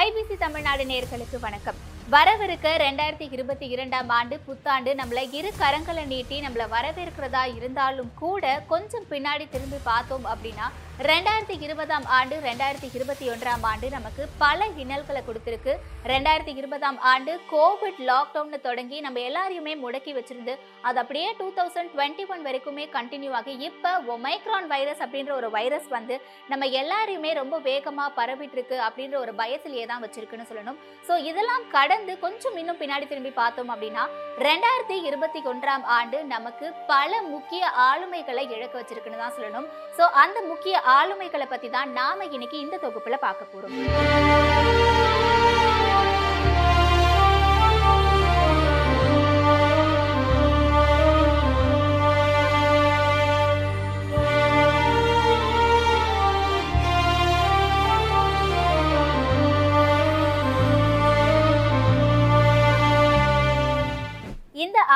IBC Tamil Nadu நேர்களுக்கு வணக்கம். வரவிருக்க ரெண்டாயிரத்தி இருபத்தி இரண்டாம் ஆண்டு புத்தாண்டு நம்மளை இரு கரங்களை நீட்டி நம்மளை வரவேற்கிறதா இருந்தாலும் கூட கொஞ்சம் பின்னாடி திரும்பி பார்த்தோம் அப்படின்னா ரெண்டாயிரத்தி இருபதாம் ஆண்டு ரெண்டாயிரத்தி இருபத்தி ஒன்றாம் ஆண்டு நமக்கு பல இன்னல்களை கொடுத்துருக்கு. ரெண்டாயிரத்தி இருபதாம் ஆண்டு கோவிட் லாக்டவுன் தொடங்கி நம்ம எல்லாரையுமே முடக்கி வச்சிருந்து அது அப்படியே டூ தௌசண்ட் டுவெண்ட்டி ஒன் வரைக்குமே கண்டினியூ ஆகி இப்போ ஒமைக்ரான் வைரஸ் அப்படின்ற ஒரு வைரஸ் வந்து நம்ம எல்லாரையுமே ரொம்ப வேகமாக பரவிட்டு இருக்கு அப்படின்ற ஒரு பயத்திலேயே தான் வச்சிருக்குன்னு சொல்லணும். ஸோ இதெல்லாம் கடந்து கொஞ்சம் இன்னும் பின்னாடி திரும்பி பார்த்தோம் அப்படின்னா ரெண்டாயிரத்தி இருபத்தி ஒன்றாம் ஆண்டு நமக்கு பல முக்கிய ஆளுமைகளை இழக்க வச்சிருக்குன்னு தான் சொல்லணும். ஸோ அந்த முக்கிய ஆளுமைகளை பத்தி தான் நாம இன்னைக்கு இந்த தொகுப்புல பார்க்க போறோம்.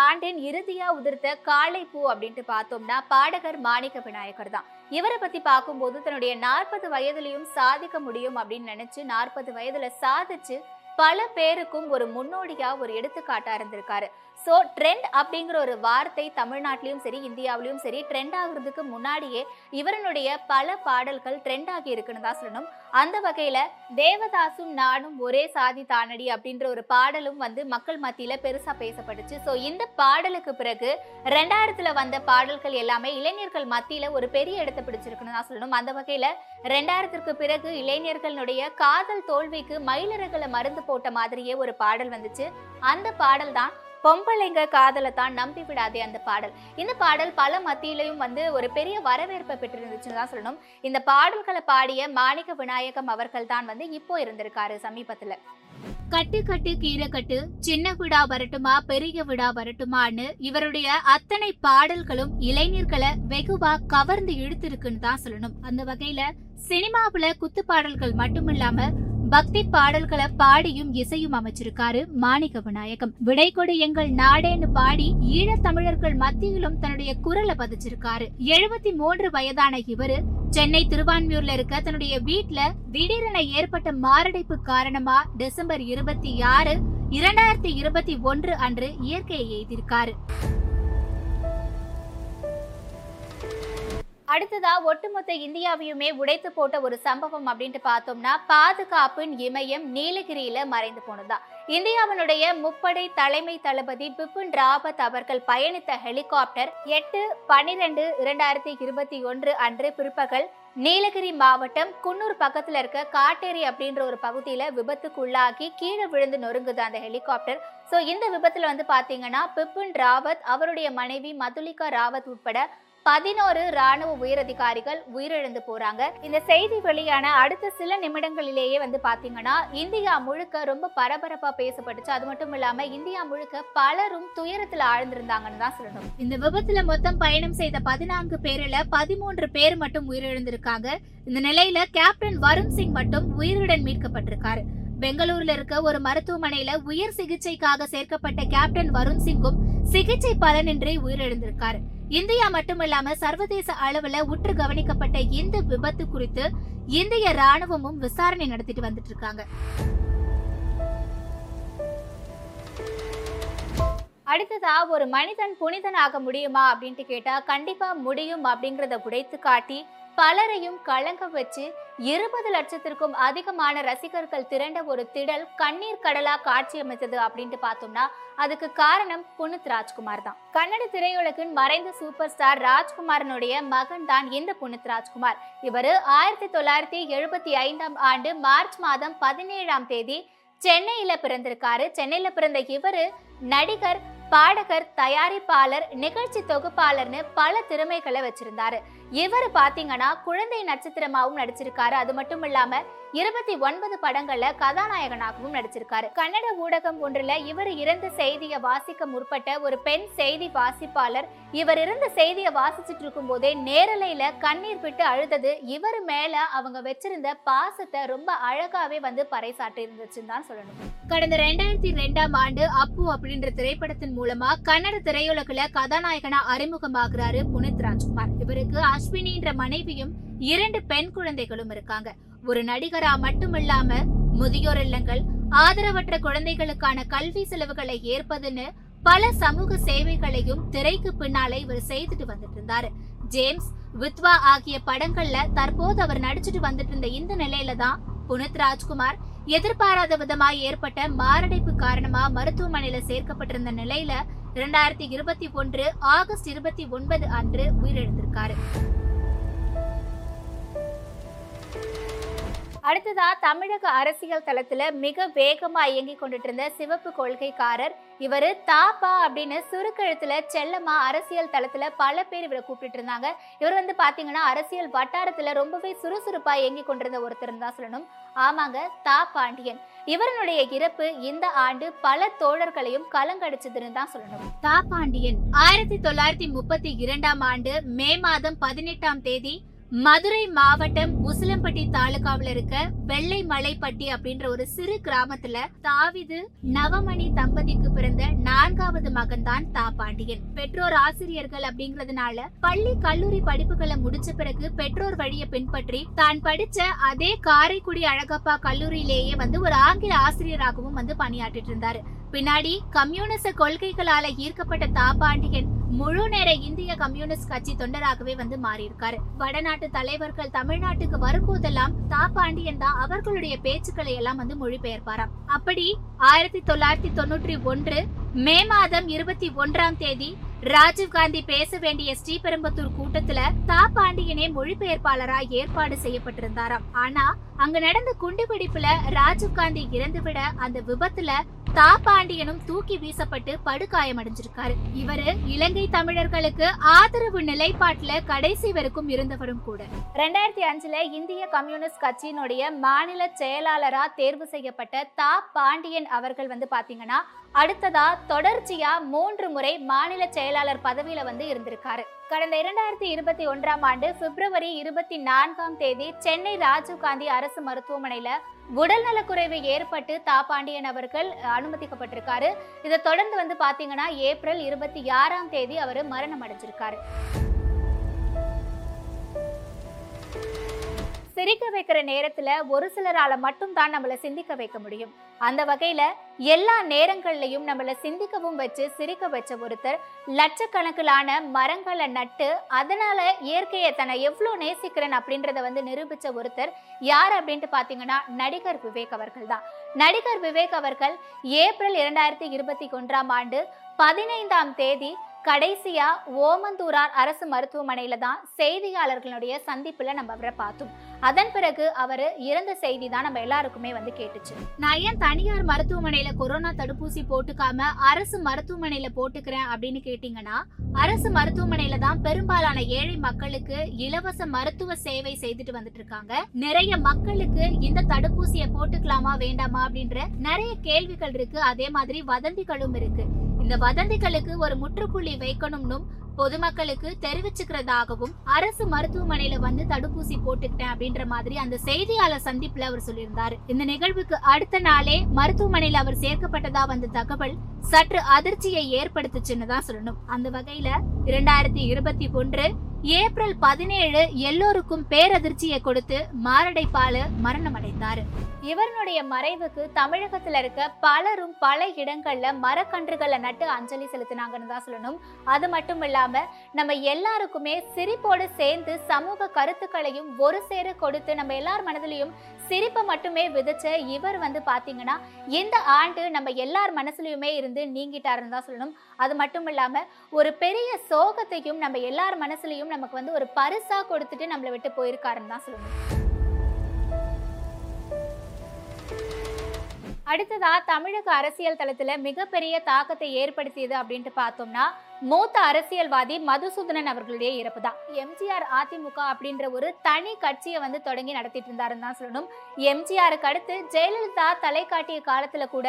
ஆண்டின் இறுதியா உதிர்த்த காளை பூ அப்படின்ட்டு பார்த்தோம்னா பாடகர் மாணிக்க விநாயகர் தான். இவரை பத்தி பார்க்கும்போது தன்னுடைய நாற்பது வயதுலயும் சாதிக்க முடியும் அப்படின்னு நினைச்சு நாற்பது வயதுல சாதிச்சு பல பேருக்கும் ஒரு முன்னோடியா ஒரு எடுத்துக்காட்டா இருந்திருக்காரு. ஸோ ட்ரெண்ட் அப்படிங்கிற ஒரு வார்த்தை தமிழ்நாட்டிலையும் சரி இந்தியாவிலையும் சரி ட்ரெண்ட் ஆகுறதுக்கு முன்னாடியே இவரனுடைய பல பாடல்கள் ட்ரெண்ட் ஆகி இருக்குன்னு தான் சொல்லணும். அந்த வகையில் தேவதாசும் நானும் ஒரே சாதி தானடி அப்படின்ற ஒரு பாடலும் வந்து மக்கள் மத்தியில் பெருசாக பேசப்பட்டுச்சு. ஸோ இந்த பாடலுக்கு பிறகு ரெண்டாயிரத்தில் வந்த பாடல்கள் எல்லாமே இளைஞர்கள் மத்தியில் ஒரு பெரிய இடத்தை பிடிச்சிருக்குன்னு தான் சொல்லணும். அந்த வகையில் ரெண்டாயிரத்திற்கு பிறகு இளைஞர்களுடைய காதல் தோல்விக்கு மயிலிறகுல மருந்து போட்ட மாதிரியே ஒரு பாடல் வந்துச்சு. அந்த பாடல் தான் பொம்பளைங்க காதலை தான் நம்பி விடாதே அந்த பாடல். இந்த பாடல் பல மத்தியிலையும் வந்து ஒரு பெரிய வரவேற்பை பெற்றிருந்துச்சுன்னு தான் சொல்லணும். இந்த பாடல்களை பாடிய மாணிக்க விநாயகம் அவர்கள் தான் வந்து இப்போ இருந்திருக்காரு சமீபத்துல. கட்டு கட்டு கீரை கட்டு சின்ன விடா வரட்டுமா பெரிய விடா வரட்டுமான்னு இவருடைய அத்தனை பாடல்களும் இளைஞர்களை வெகுவா கவர்ந்து இழுத்திருக்குன்னு தான் சொல்லணும். அந்த வகையில சினிமாவுல குத்து பாடல்கள் மட்டுமில்லாம பக்தி பாடல்களை பாடியும் இசையும் அமைச்சிருக்காரு மாணிக்க விநாயகம். விடை கொடு எங்கள் நாடேன்னு பாடி ஈழத் தமிழர்கள் மத்தியிலும் தன்னுடைய குரலை பதிச்சிருக்காரு. எழுபத்தி மூன்று வயதான இவரு சென்னை திருவான்மியூர்ல இருக்க தன்னுடைய வீட்டுல திடீரென ஏற்பட்ட மாரடைப்பு காரணமா டிசம்பர் இருபத்தி ஆறு இரண்டாயிரத்தி இருபத்தி ஒன்று அன்று இயற்கையை எய்திருக்காரு. அடுத்ததா ஒட்டுமொத்த இந்தியாவையுமே உடைத்து போட்ட ஒரு சம்பவம் அப்படின்ட்டு பார்த்தோம்னா பாதுகாப்பின் இமயம் நீலகிரியில மறைந்து போனதுதான். இந்தியாவினுடைய முப்படை தலைமை தளபதி பிபின் ராவத் அவர்கள் பயணித்த ஹெலிகாப்டர் எட்டு பனிரெண்டு இரண்டாயிரத்தி இருபத்தி ஒன்று அன்று பிற்பகல் நீலகிரி மாவட்டம் குன்னூர் பக்கத்துல இருக்க காட்டேரி அப்படின்ற ஒரு பகுதியில விபத்துக்குள்ளாகி கீழே விழுந்து நொறுங்குது அந்த ஹெலிகாப்டர். சோ இந்த விபத்துல வந்து பாத்தீங்கன்னா பிபின் ராவத் அவருடைய மனைவி மதுலிகா ராவத் உட்பட பதினோரு ராணுவ உயரதிகாரிகள் உயிரிழந்து போறாங்க. இந்த செய்தி வெளியான அடுத்த சில நிமிடங்களிலேயே வந்து பாத்தீங்கன்னா இந்தியா முழுக்க ரொம்ப பரபரப்பா பேசப்பட்டுச்சு. அது மட்டும் இல்லாம இந்தியா முழுக்க பலரும் துயரத்துல ஆழ்ந்திருந்தாங்கன்னு தான் சொல்லணும். இந்த விபத்துல மொத்தம் பயணம் செய்த பதினான்கு பேர்ல பதிமூன்று பேர் மட்டும் உயிரிழந்திருக்காங்க. இந்த நிலையில கேப்டன் வருண் சிங் மட்டும் உயிருடன் மீட்கப்பட்டிருக்காரு. பெங்களூர்ல இருக்க ஒரு மருத்துவமனையில உயர் சிகிச்சைக்காக சேர்க்கப்பட்ட கேப்டன் வருண் சிங்கும் சிகிச்சை பலனின்றி உயிரிழந்திருக்காரு. இந்தியா மட்டுமல்லாம சர்வதேச அளவுல உற்று கவனிக்கப்பட்ட இந்த விபத்து குறித்து இந்திய ராணுவமும் விசாரணை நடத்திட்டு வந்துட்டு இருக்காங்க. அடுத்ததா ஒரு மனிதன் புனிதனாக முடியுமா அப்படின்ட்டு கேட்டா கண்டிப்பா முடியும் அப்படிங்கறத உடைத்து காட்டி பலரையும் கலங்க வச்சு இருபது லட்சத்திற்கும் அதிகமான ரசிகர்கள் திரண்ட ஒரு திடல் கண்ணீர் கடலா காட்சி அமைத்தது அப்படின்ட்டு பார்த்தோம்னா அதுக்கு காரணம் புனித் ராஜ்குமார் தான். கன்னட திரையுலகின் மறைந்த சூப்பர் ஸ்டார் ராஜ்குமாரனுடைய மகன் தான் இந்த புனித் ராஜ்குமார். இவரு ஆயிரத்தி தொள்ளாயிரத்தி எழுபத்தி ஐந்தாம் ஆண்டு மார்ச் மாதம் பதினேழாம் தேதி சென்னையில பிறந்திருக்காரு. சென்னையில பிறந்த இவரு நடிகர் பாடகர் தயாரிப்பாளர் நிகழ்ச்சி தொகுப்பாளர்னு பல திறமைகளை வச்சிருந்தாரு. இவர் பாத்தீங்கன்னா குழந்தை நட்சத்திரமாகவும் நடிச்சிருக்காரு. அது மட்டும் இல்லாம இருபத்தி ஒன்பது படங்கள்ல கதாநாயகனாகவும் நடிச்சிருக்காரு. கன்னட ஊடகம் ஒன்றுல இவர் இறந்த செய்தியை வாசிக்க முற்பட்ட ஒரு பெண் செய்தி வாசிப்பாளர். இவர் இருந்த செய்தியை வாசிச்சுட்டு இருக்கும் போதே நேரலையில கண்ணீர் விட்டு அழுதது இவர் மேல அவங்க வச்சிருந்த பாசத்தை ரொம்ப அழகாவே வந்து பறைசாட்டி இருந்துச்சுன்னு தான் சொல்லணும். கடந்த ரெண்டாயிரத்தி ரெண்டாம் ஆண்டு அப்பு அப்படின்ற திரைப்படத்தின் மூலமா கன்னட திரையுலகில கதாநாயகனா அறிமுகமாகிறாரு புனித் ராஜ்குமார். இவருக்கு அஸ்வினின்ற மனைவியும் இரண்டு பெண் குழந்தைகளும் இருக்காங்க. ஒரு நடிகரா மட்டுமில்லாம முதியோர் இல்லங்கள் ஆதரவற்ற குழந்தைகளுக்கான கல்வி செலவுகளை ஏற்பதுன்னு பல சமூக சேவைகளையும் திரைக்கு பின்னாலே இவர் செய்துட்டு வந்துட்டு இருந்தாரு ஜேம்ஸ் வித்வா ஆகிய படங்கள்ல தற்போது அவர் நடிச்சிட்டு வந்துட்டு இருந்த இந்த நிலையில தான் புனித் ராஜ்குமார் எதிர்பாராத விதமாய் ஏற்பட்ட மாரடைப்பு காரணமா மருத்துவமனையில சேர்க்கப்பட்டிருந்த நிலையில இரண்டாயிரத்தி இருபத்தி ஒன்று ஆகஸ்ட் இருபத்தி ஒன்பது அன்று உயிரிழந்திருக்காரு. அடுத்ததா தமிழக அரசியல் தளத்துல மிக வேகமா இயங்கிக் கொண்டுட்டு இருந்த சிவப்பு கொள்கைக்காரர் இவரு தாப்பா அப்படின்னு சுருக்கெழுத்துல செல்லமா அரசியல் தளத்துல பல பேர் இவரை கூப்பிட்டு இருந்தாங்க. இவர் வந்து பாத்தீங்கன்னா அரசியல் வட்டாரத்துல ரொம்பவே சுறுசுறுப்பா இயங்கி கொண்டிருந்த ஒருத்தர் தான் சொல்லணும். ஆமாங்க தா பாண்டியன் இவருடைய இறப்பு இந்த ஆண்டு பல தோழர்களையும் கலங்கடிச்சதுன்னு தான் சொல்லணும். தா பாண்டியன் ஆயிரத்தி தொள்ளாயிரத்தி முப்பத்தி இரண்டாம் ஆண்டு மே மாதம் பதினெட்டாம் தேதி மதுரை மாவட்டம் உசிலம்பட்டி தாலுகாவில் இருக்க வெள்ளை மலைப்பட்டி அப்படின்ற ஒரு சிறு கிராமத்துல தாவிது நவமணி தம்பதிக்கு பிறந்த நான்காவது மகன்தான் தா பாண்டியன். பெற்றோர் ஆசிரியர்கள் அப்படிங்கறதுனால பள்ளி கல்லூரி படிப்புகளை முடிச்ச பிறகு பெற்றோர் வழியை பின்பற்றி தான் படிச்ச அதே காரைக்குடி அழகப்பா கல்லூரியிலேயே வந்து ஒரு ஆங்கில ஆசிரியராகவும் வந்து பணியாற்றிட்டு இருந்தாரு. பின்னாடி கம்யூனிச கொள்கைகளால ஈர்க்கப்பட்ட தா பாண்டியன் முழு நேர இந்திய கம்யூனிஸ்ட் கட்சி தொண்டராகவே வந்து மாறியிருக்காரு. வடநாட்டு தலைவர்கள் தமிழ்நாட்டுக்கு வரும்போதெல்லாம் தா பாண்டியன் தான் அவர்களுடைய பேச்சுக்களை எல்லாம் வந்து மொழிபெயர்ப்பாராம். அப்படி ஆயிரத்தி தொள்ளாயிரத்தி தொண்ணூற்றி ஒன்று மே மாதம் இருபத்தி ஒன்றாம் தேதி ராஜீவ்காந்தி பேச வேண்டிய ஸ்ரீபெரும்புத்தூர் கூட்டத்துல தா பாண்டியனே மொழிபெயர்ப்பாளரா ஏற்பாடு செய்யப்பட்டிருந்தாராம். ஆனா அங்க நடந்த குண்டுவெடிப்புல ராஜீவ்காந்தி இறந்துவிட அந்த விபத்துல தா பாண்டியனும் தூக்கி வீசப்பட்டு படுகாயமடைஞ்சிருக்காரு. இவரு இலங்கை தமிழர்களுக்கு ஆதரவு நிலைப்பாட்டுல கடைசி வரைக்கும் இருந்தவரும் கூட. ரெண்டாயிரத்தி அஞ்சுல இந்திய கம்யூனிஸ்ட் கட்சியினுடைய மாநில செயலாளரா தேர்வு செய்யப்பட்ட தா பாண்டியன் அவர்கள் வந்து பாத்தீங்கன்னா அடுத்ததா தொடர்ச்சியா மூன்று முறை மாநில செயலாளர் பதவியில வந்து இருந்திருக்காரு. கடந்த இரண்டாயிரத்தி இருபத்தி ஒன்றாம் ஆண்டு பிப்ரவரி இருபத்தி நான்காம் தேதி சென்னை ராஜீவ்காந்தி அரசு மருத்துவமனையில உடல்நலக்குறைவு ஏற்பட்டு தாப்பாண்டியன் அவர்கள் அனுமதிக்கப்பட்டிருக்காரு. இதை தொடர்ந்து வந்து பாத்தீங்கன்னா ஏப்ரல் இருபத்தி ஆறாம் தேதி அவர் மரணம் அடைஞ்சிருக்காரு. சிரிக்க வைக்கிற நேரத்துல ஒரு சிலரால மட்டும் தான் நம்மள சிந்திக்க வைக்க முடியும். அந்த வகையில எல்லா நேரங்கள்லயும் நம்மள சிந்திக்கவும் வச்சு சிரிக்க வச்ச ஒருத்தர் லட்சக்கணக்கிலான மரங்களை நட்டு அதனால இயற்கையை தன்னை எவ்வளவு நேசிக்கிறேன் அப்படின்றத வந்து நிரூபிச்ச ஒருத்தர் யார் அப்படின்ட்டு பாத்தீங்கன்னா நடிகர் விவேக் அவர்கள் தான். நடிகர் விவேக் அவர்கள் ஏப்ரல் இரண்டாயிரத்தி இருபத்தி ஒன்றாம் ஆண்டு பதினைந்தாம் தேதி கடைசியா ஓமந்தூரார் அரசு மருத்துவமனையில தான் செய்தியாளர்களுடைய சந்திப்புல நம்ம அவரை பார்த்தோம். அதன் பிறகு அவர் இறந்த செய்தி தான் நம்ம எல்லாருக்குமே வந்து கேட்டுச்சு. நான் ஏன் தனியார் மருத்துவமனையில கொரோனா தடுப்பூசி போட்டுக்காம அரசு மருத்துவமனையில போட்டுக்கிறேன் அப்படின்னு கேட்டீங்கன்னா அரசு மருத்துவமனையில தான் பெரும்பாலான ஏழை மக்களுக்கு இலவச மருத்துவ சேவை செய்துட்டு வந்துட்டு இருக்காங்க. நிறைய மக்களுக்கு இந்த தடுப்பூசியை போட்டுக்கலாமா வேண்டாமா அப்படின்ற நிறைய கேள்விகள் இருக்கு. அதே மாதிரி வதந்திகளும் இருக்கு. இந்த வதந்திகளுக்கு ஒரு முற்றுப்புள்ளி வைக்கணும்னும் பொதுமக்களுக்கு தெரிவிச்சுக்கிறதாகவும் அரசு மருத்துவமனையில வந்து தடுப்பூசி போட்டுக்கிட்டேன் அப்படின்ற மாதிரி அந்த செய்தியாளர் சந்திப்புல அவர் சொல்லியிருந்தாரு. இந்த நிகழ்வுக்கு அடுத்த நாளே மருத்துவமனையில அவர் சேர்க்கப்பட்டதா வந்த தகவல் சற்று அதிர்ச்சியை ஏற்படுத்துச்சுன்னு தான் சொல்லணும். அந்த வகையில இரண்டாயிரத்தி இருபத்தி ஒன்று ஏப்ரல் பதினேழு எல்லோருக்கும் பேரதிர்ச்சியை கொடுத்து மாரடைப்பால மரணம் அடைந்தார் இவருடைய மறைவுக்கு தமிழகத்துல இருக்க பலரும் பல இடங்கள்ல மரக்கன்றுகளை நட்டு அஞ்சலி செலுத்தினாங்கன்னு தான் சொல்லணும். அது மட்டும் இல்லாம நம்ம எல்லாருக்குமே சிரிப்போடு சேர்ந்து சமூக கருத்துக்களையும் ஒரு சேர கொடுத்து நம்ம எல்லார் மனதிலையும் சிரிப்பை மட்டுமே விதைச்ச இவர் வந்து பாத்தீங்கன்னா இந்த ஆண்டு நம்ம எல்லார் மனசுலயுமே இருந்து நீங்கிட்டாருன்னு தான் சொல்லணும். அது மட்டும் இல்லாம ஒரு பெரிய சோகத்தையும் நம்ம எல்லார் மனசுலயும் நமக்கு வந்து ஒரு பரிசா கொடுத்துட்டு நம்மளை விட்டு போயிருக்காருன்னு தான் சொல்லணும். அடுத்ததா தமிழக அரசியல் தளத்துல மிகப்பெரிய தாக்கத்தை ஏற்படுத்தியது அப்படின்ட்டு பார்த்தோம்னா மூத்த அரசியல்வாதி மதுசூதனன் அவர்களுடைய இறப்பு தான் எம்ஜிஆர் அதிமுக அப்படின்ற ஒரு தனி கட்சியை வந்து தொடங்கி நடத்திட்டு இருந்தாருன்னு தான் சொல்லணும். எம்ஜிஆருக்கு அடுத்து ஜெயலலிதா தலை காட்டிய காலத்துல கூட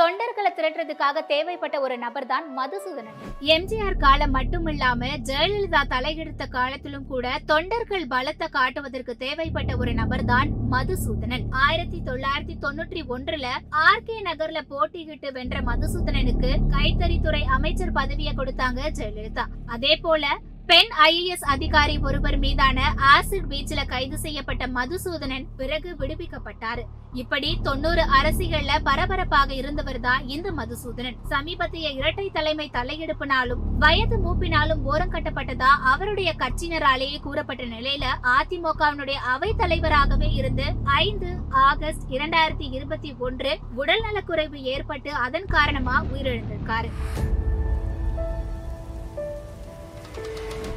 தொண்டர்களை திரட்டுறதுக்காக தேவைப்பட்ட ஒரு நபர் தான் மதுசூதனன். எம்ஜிஆர் காலம் மட்டுமில்லாம ஜெயலலிதா தலையெடுத்த காலத்திலும் கூட தொண்டர்கள் பலத்தை காட்டுவதற்கு தேவைப்பட்ட ஒரு நபர் தான் மதுசூதனன். ஆயிரத்தி தொள்ளாயிரத்தி தொண்ணூற்றி ஒன்றுல ஆர் கே நகர்ல போட்டியிட்டு வென்ற மதுசூதனனுக்கு கைத்தறித்துறை அமைச்சர் பதவியை கொடுத்தாங்க ஜெயலலிதா. அதே போல பெண் ஐஏஎஸ் அதிகாரி ஒருவர் மீதான ஆசிட் வீச்சில கைது செய்யப்பட்ட மதுசூதனன் பிறகு விடுவிக்கப்பட்டார். இப்படி தொண்ணூறு அரசியல்ல பரபரப்பாக இருந்தவர் தான் இந்த மதுசூதனன். சமீபத்திய இரட்டை தலைமை தலையெடுப்பினாலும் வயது மூப்பினாலும் ஓரம் கட்டப்பட்டதா அவருடைய கட்சியினராலேயே கூறப்பட்ட நிலையில அதிமுகவினுடைய அவை தலைவராகவே இருந்து ஐந்து ஆகஸ்ட் இரண்டாயிரத்தி இருபத்தி ஒன்று உடல்நலக்குறைவு ஏற்பட்டு அதன் காரணமா உயிரிழந்திருக்காரு.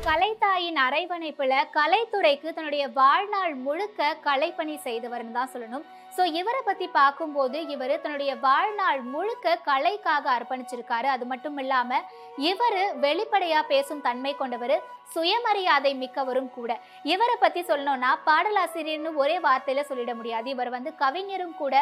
கலைத்தாயின் அரவணைப்புல கலைத்துறைக்கு தன்னுடைய வாழ்நாள் முழுக்க கலைப்பணி செய்தவர்னு தான் சொல்லணும். ஸோ இவரை பற்றி பார்க்கும்போது இவர் தன்னுடைய வாழ்நாள் முழுக்க கலைக்காக அர்ப்பணிச்சிருக்காரு. அது மட்டும் இல்லாமல் இவர் வெளிப்படையாக பேசும் தன்மை கொண்டவர் சுயமரியாதை மிக்கவரும் கூட. இவரை பற்றி சொல்லணும்னா பாடலாசிரியர்னு ஒரே வார்த்தையில் சொல்லிட முடியாது. இவர் வந்து கவிஞரும் கூட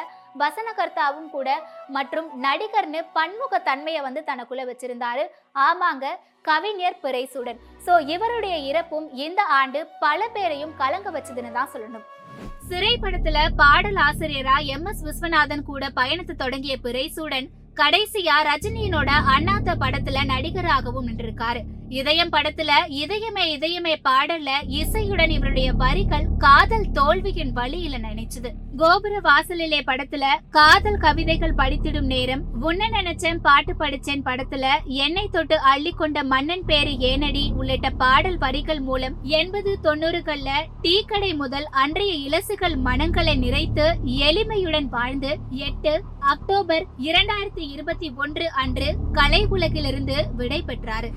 வசனகர்த்தாவும் கூட மற்றும் நடிகர்னு பன்முக தன்மையை வந்து தனக்குள்ளே வச்சிருந்தாரு. ஆமாங்க கவிஞர் பிறைசூடன். ஸோ இவருடைய இறப்பும் இந்த ஆண்டு பல பேரையும் கலங்க வச்சதுன்னு தான் சொல்லணும். சிறை படத்துல பாடல் ஆசிரியரா எம் எஸ் விஸ்வநாதன் கூட பயணத்தை தொடங்கிய பிறைசூடன் கடைசியா ரஜினியினோட அண்ணாத்த படத்துல நடிகராகவும் நின்றிருக்காரு. இதயம் படத்துல இதயமே இதயமே பாடல்ல இசையுடன் இவருடைய வரிகள் காதல் தோல்வியின் வழியில நினைச்சது. கோபுர வாசலிலே படத்துல காதல் கவிதைகள் படித்திடும் நேரம் உன்ன நினைச்சேன் பாட்டு படிச்சேன் படத்துல என்னை தொட்டு அள்ளி கொண்ட மன்னன் பேரு ஏனடி உள்ளிட்ட பாடல் வரிகள் மூலம் எண்பது தொண்ணூறுகள்ல டீ கடை முதல் அன்றைய இலசுகள் மனங்களை நிறைத்து எளிமையுடன் வாழ்ந்து எட்டு அக்டோபர் இரண்டாயிரத்தி இருபத்தி ஒன்று அன்று கலை உலகிலிருந்து விடை பெற்றாரு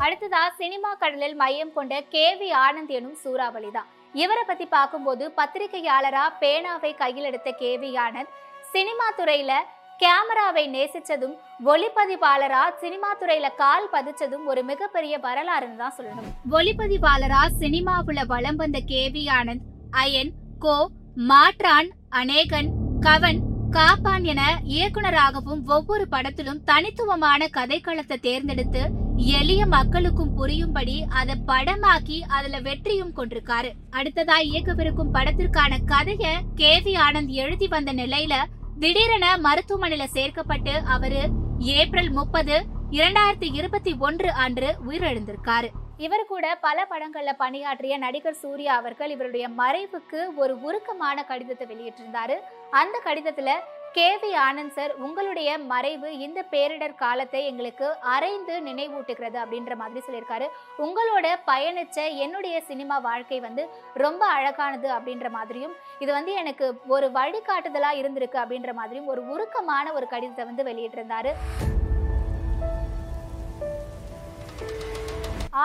அடுத்ததா சினிமா கடலில் மையம் கொண்ட கே வி ஆனந்த் எனும் சூறாவளி தான் இவரை பத்தி பார்க்கும்போது பத்திரிகையாளரா பேனாவை கையில் எடுத்த கே வி ஆனந்த் சினிமா துறையில கேமராவை நேசிச்சதும் ஒளிப்பதிவாளரா சினிமா துறையில கால் பதிச்சதும் ஒரு மிகப்பெரிய வரலாறுன்னு தான் சொல்லணும். ஒளிப்பதிவாளரா சினிமாவுல வலம் வந்த கே வி ஆனந்த் அயன் கோ மாற்றான் அநேகன் கவன் காப்பான் என இயக்குனராகவும் ஒவ்வொரு படத்திலும் தனித்துவமான கதைக்களத்தை தேர்ந்தெடுத்து எளிய மக்களுக்கும் புரியும்படி அதை படமாக்கி அதுல வெற்றியும் கொண்டிருக்காரு. அடுத்ததா இயக்கவிருக்கும் படத்திற்கான கதைய கே வி ஆனந்த் எழுதி வந்த நிலையில திடீரென மருத்துவமனையில சேர்க்கப்பட்டு அவரு ஏப்ரல் முப்பது இரண்டாயிரத்தி இருபத்தி ஒன்று அன்று உயிரிழந்திருக்காரு. இவர் கூட பல படங்கள்ல பணியாற்றிய நடிகர் சூர்யா அவர்கள் இவருடைய மறைவுக்கு ஒரு உருக்கமான கடிதத்தை வெளியிட்டிருந்தாரு. அந்த கடிதத்துல கே வி ஆனந்த் சார் உங்களுடைய மறைவு இந்த பேரிடர் காலத்தை எங்களுக்கு அரைந்து நினைவூட்டுகிறது அப்படின்ற மாதிரி சொல்லியிருக்காரு. உங்களோட பயணிச்ச என்னுடைய சினிமா வாழ்க்கை வந்து ரொம்ப அழகானது அப்படின்ற மாதிரியும் இது வந்து எனக்கு ஒரு வழிகாட்டுதலாக இருந்திருக்கு அப்படின்ற மாதிரியும் ஒரு உருக்கமான ஒரு கடிதத்தை வந்து வெளியிட்டிருந்தாரு.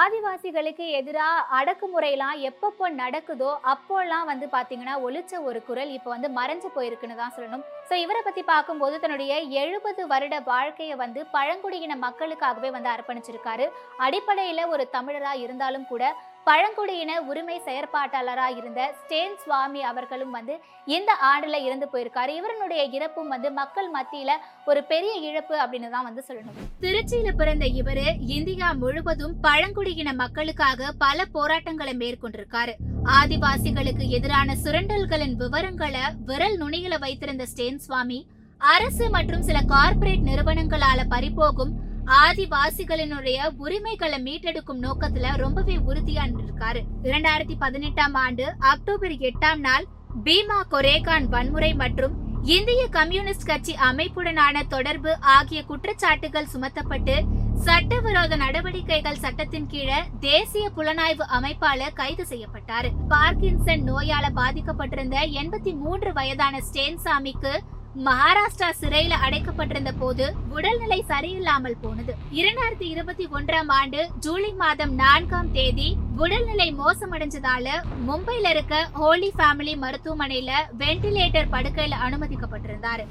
ஆதிவாசிகளுக்கு எதிராக அடக்குமுறையெல்லாம் எப்பப்போ நடக்குதோ அப்போல்லாம் வந்து பார்த்தீங்கன்னா ஒழிச்ச ஒரு குரல் இப்போ வந்து மறைஞ்சு போயிருக்குன்னு தான் சொல்லணும். ஸோ இவரை பற்றி பார்க்கும்போது தன்னுடைய எழுபது வருட வாழ்க்கையை வந்து பழங்குடியின மக்களுக்காகவே வந்து அர்ப்பணிச்சிருக்காரு. அடிப்படையில் ஒரு தமிழராக இருந்தாலும் கூட பழங்குடியின உரிமை செயற்பாட்டாளராக இருந்த ஸ்டேன் சுவாமி அவர்களும் வந்து இந்த ஆண்டுல இறந்து போயிருக்காரு. இவருடைய இறப்பும் வந்து மக்கள் மத்தியில ஒரு பெரிய இழப்பு அப்படின்னு தான் வந்து சொல்லணும். திருச்சியில பிறந்த இவரு இந்தியா முழுவதும் பழங்குடியின மக்களுக்காக பல போராட்டங்களை மேற்கொண்டிருக்காரு. ஆதிவாசிகளுக்கு எதிரான சுரண்டல்களின் விவரங்களை விரல் நுனியில வைத்திருந்த ஸ்டேன் சுவாமி அரசு மற்றும் சில கார்ப்பரேட் நிறுவனங்களால பறிபோகும் ஆதிவாசிகளினுடைய உரிமைகளை மீட்டெடுக்கும் நோக்கத்துல ரொம்பவே உறுதியா இருக்காரு இரண்டாயிரத்தி பதினெட்டாம் ஆண்டு அக்டோபர் எட்டாம் நாள் பீமா கொரேகான் வன்முறை மற்றும் இந்திய கம்யூனிஸ்ட் கட்சி அமைப்புடனான தொடர்பு ஆகிய குற்றச்சாட்டுகள் சுமத்தப்பட்டு சட்டவிரோத நடவடிக்கைகள் சட்டத்தின் கீழே தேசிய புலனாய்வு அமைப்பால கைது செய்யப்பட்டார். பார்க்கின்சன் நோயால பாதிக்கப்பட்டிருந்த எண்பத்தி மூன்று வயதான ஸ்டேன்சாமிக்கு மகாராஷ்டிரா சிறையில அடைக்கப்பட்டிருந்த போது உடல்நிலை சரியில்லாமல் போனது. இரண்டாயிரத்தி இருபத்தி ஒன்றாம் ஆண்டு ஜூலை மாதம் நான்காம் தேதி உடல்நிலை மோசமடைஞ்சதால மும்பையில இருக்க ஹோலி ஃபேமிலி மருத்துவமனையில வென்டிலேட்டர் படுக்கையில அனுமதிக்கப்பட்டிருந்தாரு.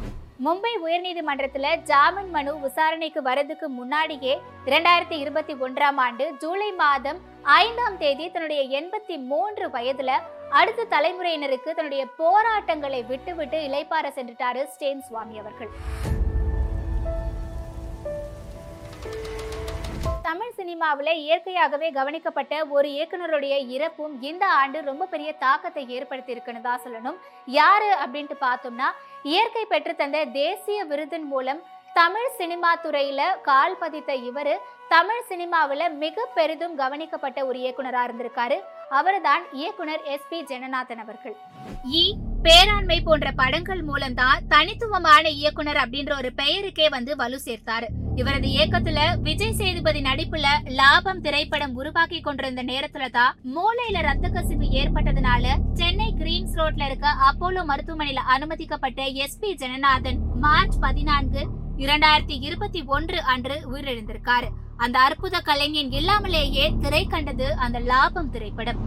மும்பை உயர்நீதிமன்றத்துல ஜாமீன் மனு விசாரணைக்கு வரதுக்கு முன்னாடியே இரண்டாயிரத்தி இருபத்தி ஒன்றாம் ஆண்டு ஜூலை மாதம் ஐந்தாம் தேதி தன்னுடைய எண்பத்தி மூன்று வயதுல அடுத்த தலைமுறையினருக்கு தன்னுடைய போராட்டங்களை விட்டுவிட்டு இலைப்பார சென்றுட்டாரு ஸ்டேன் சுவாமி அவர்கள். தமிழ் சினிமாவில் இயற்கையாகவே கவனிக்கப்பட்ட ஒரு இயக்குனருடைய இறப்பும் இந்த ஆண்டு ரொம்ப பெரிய தாக்கத்தை ஏற்படுத்தி இருக்குன்னு தான் சொல்லணும். யாரு அப்படின்ட்டு பார்த்தோம்னா இயற்கை பெற்று தந்த தேசிய விருதின் மூலம் தமிழ் சினிமா துறையில கால் பதித்த இவர் தமிழ் சினிமாவில் மிக பெரிதும் கவனிக்கப்பட்ட ஒரு இயக்குனரா இருந்திருக்காரு. அவர்தான் இயக்குனர் எஸ் பி ஜெகநாதன் அவர்கள். ஈ பேராண்மை போன்ற படங்கள் மூலம்தான் தனித்துவமான இயக்குனர் அப்படின்ற ஒரு பெயருக்கே வந்து வலு சேர்த்தாரு. இவரது இயக்கத்துல விஜய் சேதுபதி நடிப்புல லாபம் திரைப்படம் உருவாக்கி கொண்டிருந்த நேரத்துல தான் மூளையில ரத்த கசிவு ஏற்பட்டதுனால சென்னை கிரீன்ஸ் ரோட்ல இருக்க அப்போலோ மருத்துவமனையில அனுமதிக்கப்பட்ட எஸ் பி ஜனநாதன் மார்ச் பதினான்கு இரண்டாயிரத்தி இருபத்தி ஒன்று அன்று உயிரிழந்திருக்காரு. அந்த அற்புத கலைஞன் இல்லாமலேயே திரை கண்டது அந்த லாபம் திரைப்படம்.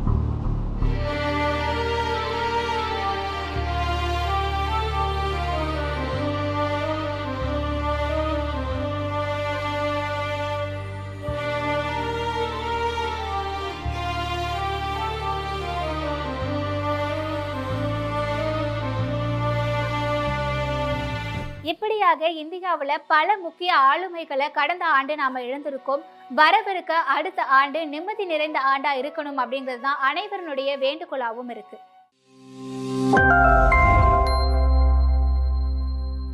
இப்படியாக இந்தியாவில் பல முக்கிய ஆளுமைகளை கடந்த ஆண்டு நாம இழந்திருக்கோம். வரவிருக்க அடுத்த ஆண்டு நிம்மதி நிறைந்த ஆண்டா இருக்கணும் அப்படிங்கிறது தான் அனைவருடைய வேண்டுகோளாகவும் இருக்கு.